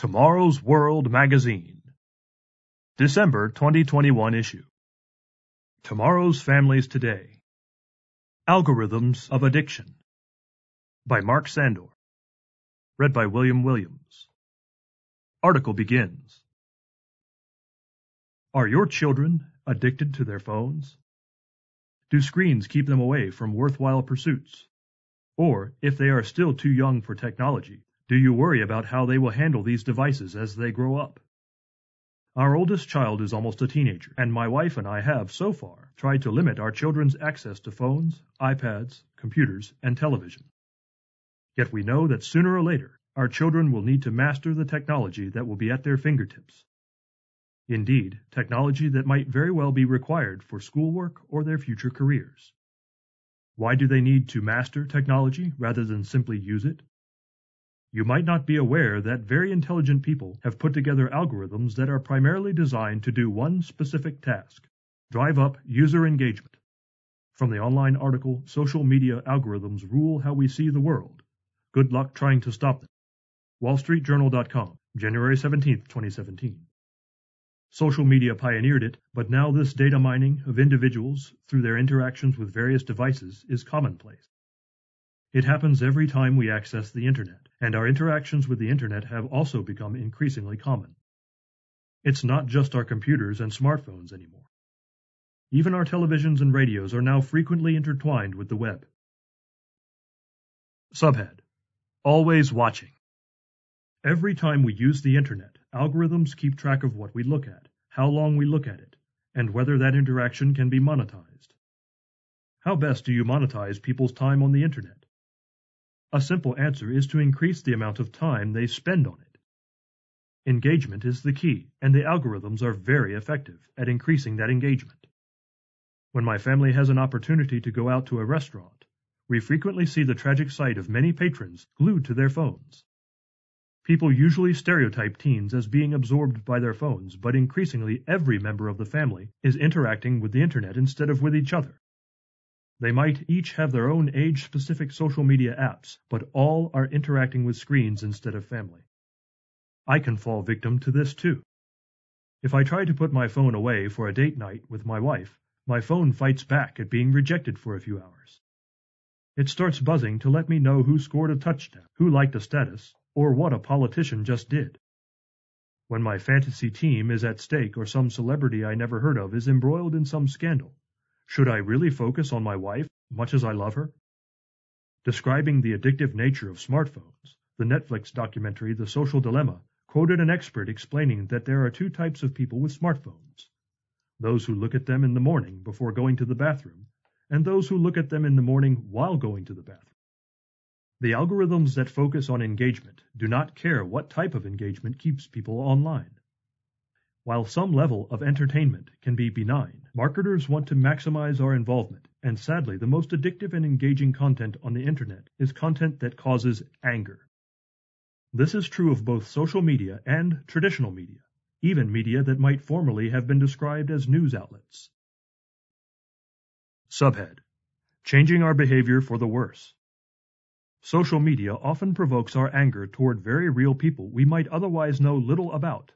Tomorrow's World Magazine, December 2021 issue. Tomorrow's Families Today. Algorithms of Addiction by Mark Sandor. Read by William Williams. Article begins. Are your children addicted to their phones? Do screens keep them away from worthwhile pursuits? Or, if they are still too young for technology, do you worry about how they will handle these devices as they grow up? Our oldest child is almost a teenager, and my wife and I have, so far, tried to limit our children's access to phones, iPads, computers, and television. Yet we know that sooner or later, our children will need to master the technology that will be at their fingertips. Indeed, technology that might very well be required for schoolwork or their future careers. Why do they need to master technology rather than simply use it? You might not be aware that very intelligent people have put together algorithms that are primarily designed to do one specific task drive up user engagement. From the online article, Social Media Algorithms Rule How We See the World. Good luck trying to stop them. WallStreetJournal.com, January 17, 2017. Social media pioneered it, but now this data mining of individuals through their interactions with various devices is commonplace. It happens every time we access the Internet, and our interactions with the Internet have also become increasingly common. It's not just our computers and smartphones anymore. Even our televisions and radios are now frequently intertwined with the web. Subhead Always watching. Every time we use the Internet, algorithms keep track of what we look at, how long we look at it, and whether that interaction can be monetized. How best do you monetize people's time on the Internet? A simple answer is to increase the amount of time they spend on it. Engagement is the key, and the algorithms are very effective at increasing that engagement. When my family has an opportunity to go out to a restaurant, we frequently see the tragic sight of many patrons glued to their phones. People usually stereotype teens as being absorbed by their phones, but increasingly every member of the family is interacting with the internet instead of with each other. They might each have their own age-specific social media apps, but all are interacting with screens instead of family. I can fall victim to this too. If I try to put my phone away for a date night with my wife, my phone fights back at being rejected for a few hours. It starts buzzing to let me know who scored a touchdown, who liked a status, or what a politician just did. When my fantasy team is at stake or some celebrity I never heard of is embroiled in some scandal, should I really focus on my wife, much as I love her? Describing the addictive nature of smartphones, the Netflix documentary The Social Dilemma quoted an expert explaining that there are two types of people with smartphones those who look at them in the morning before going to the bathroom, and those who look at them in the morning while going to the bathroom. The algorithms that focus on engagement do not care what type of engagement keeps people online. While some level of entertainment can be benign, marketers want to maximize our involvement, and sadly, the most addictive and engaging content on the internet is content that causes anger. This is true of both social media and traditional media, even media that might formerly have been described as news outlets. Subhead Changing Our Behavior for the Worse. Social media often provokes our anger toward very real people we might otherwise know little about.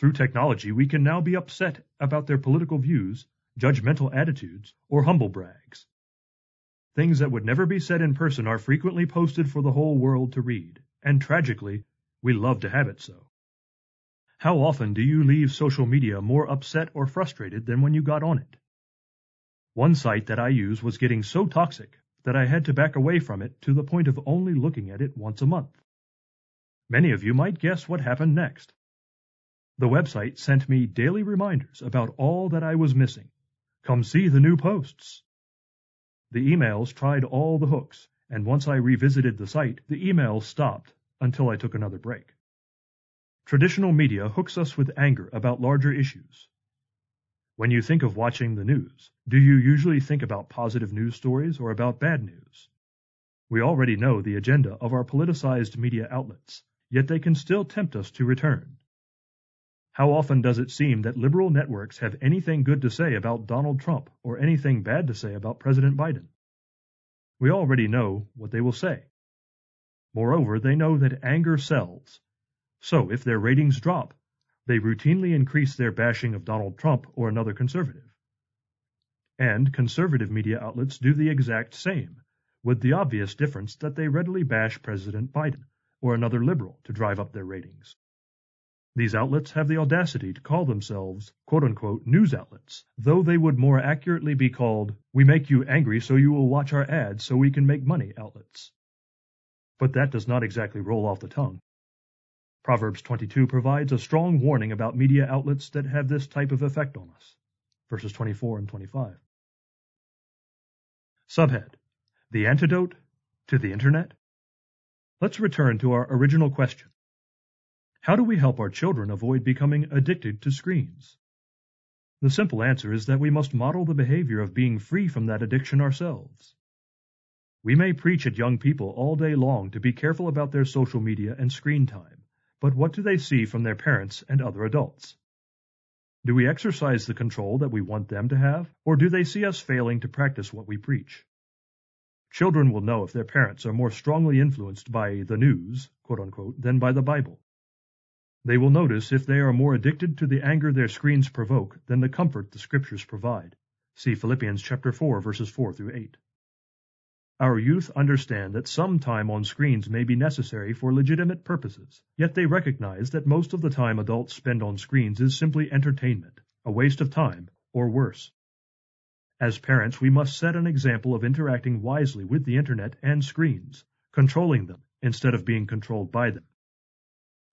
Through technology, we can now be upset about their political views, judgmental attitudes, or humble brags. Things that would never be said in person are frequently posted for the whole world to read, and tragically, we love to have it so. How often do you leave social media more upset or frustrated than when you got on it? One site that I use was getting so toxic that I had to back away from it to the point of only looking at it once a month. Many of you might guess what happened next. The website sent me daily reminders about all that I was missing. Come see the new posts. The emails tried all the hooks, and once I revisited the site, the emails stopped until I took another break. Traditional media hooks us with anger about larger issues. When you think of watching the news, do you usually think about positive news stories or about bad news? We already know the agenda of our politicized media outlets, yet they can still tempt us to return. How often does it seem that liberal networks have anything good to say about Donald Trump or anything bad to say about President Biden? We already know what they will say. Moreover, they know that anger sells. So if their ratings drop, they routinely increase their bashing of Donald Trump or another conservative. And conservative media outlets do the exact same, with the obvious difference that they readily bash President Biden or another liberal to drive up their ratings. These outlets have the audacity to call themselves quote-unquote news outlets, though they would more accurately be called we make you angry so you will watch our ads so we can make money outlets. But that does not exactly roll off the tongue. Proverbs 22 provides a strong warning about media outlets that have this type of effect on us. Verses 24 and 25. Subhead The Antidote to the Internet? Let's return to our original question. How do we help our children avoid becoming addicted to screens? The simple answer is that we must model the behavior of being free from that addiction ourselves. We may preach at young people all day long to be careful about their social media and screen time, but what do they see from their parents and other adults? Do we exercise the control that we want them to have, or do they see us failing to practice what we preach? Children will know if their parents are more strongly influenced by the news, quote unquote, than by the Bible. They will notice if they are more addicted to the anger their screens provoke than the comfort the scriptures provide. See Philippians chapter 4 verses 4 through 8. Our youth understand that some time on screens may be necessary for legitimate purposes, yet they recognize that most of the time adults spend on screens is simply entertainment, a waste of time, or worse. As parents, we must set an example of interacting wisely with the internet and screens, controlling them instead of being controlled by them.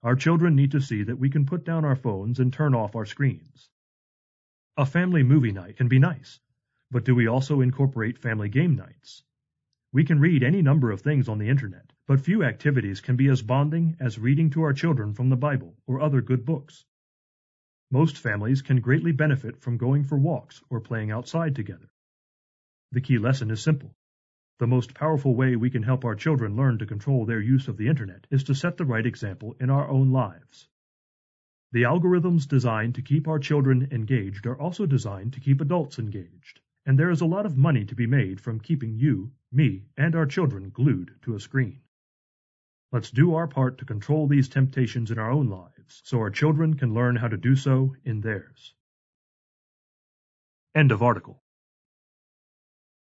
Our children need to see that we can put down our phones and turn off our screens. A family movie night can be nice, but do we also incorporate family game nights? We can read any number of things on the internet, but few activities can be as bonding as reading to our children from the Bible or other good books. Most families can greatly benefit from going for walks or playing outside together. The key lesson is simple. The most powerful way we can help our children learn to control their use of the internet is to set the right example in our own lives. The algorithms designed to keep our children engaged are also designed to keep adults engaged and there is a lot of money to be made from keeping you, me, and our children glued to a screen. Let's do our part to control these temptations in our own lives so our children can learn how to do so in theirs. End of article.